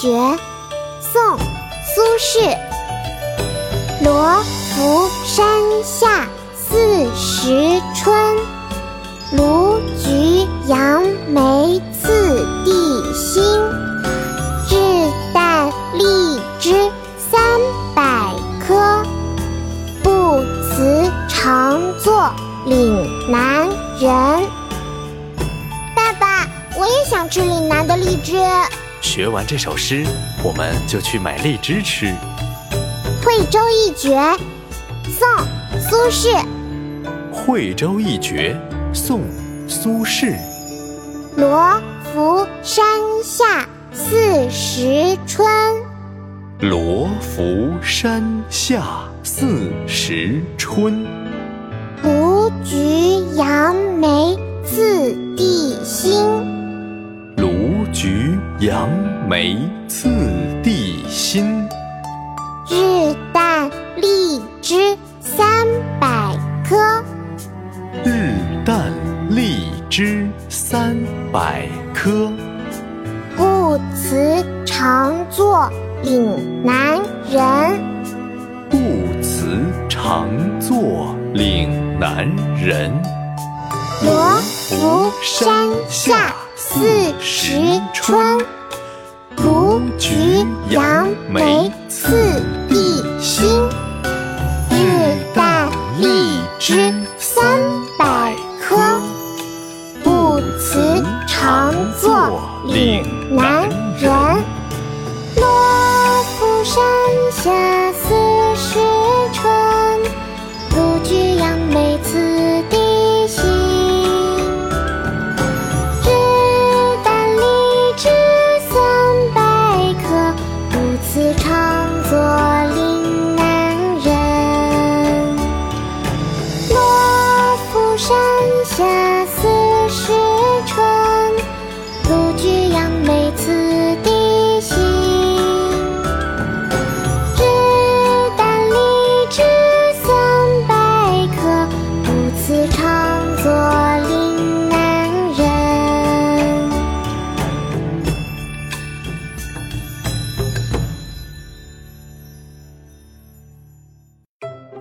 绝，宋，苏轼。罗浮山下四时春，卢橘杨梅次第新。日啖荔枝三百颗，不辞长作岭南人。爸爸，我也想吃岭南的荔枝。学完这首诗，我们就去买荔枝吃。惠州一绝，宋·苏轼。惠州一绝，宋·苏轼。罗浮山下四时春。罗浮山下四时春。卢橘杨梅杨梅次第新。日啖荔枝三百颗，日啖荔枝三百颗。不辞常作岭南人。不辞常作岭南人。罗浮山下四时春。卢橘杨梅次第新，日啖荔枝三百颗，不辞长作岭南人。罗浮山下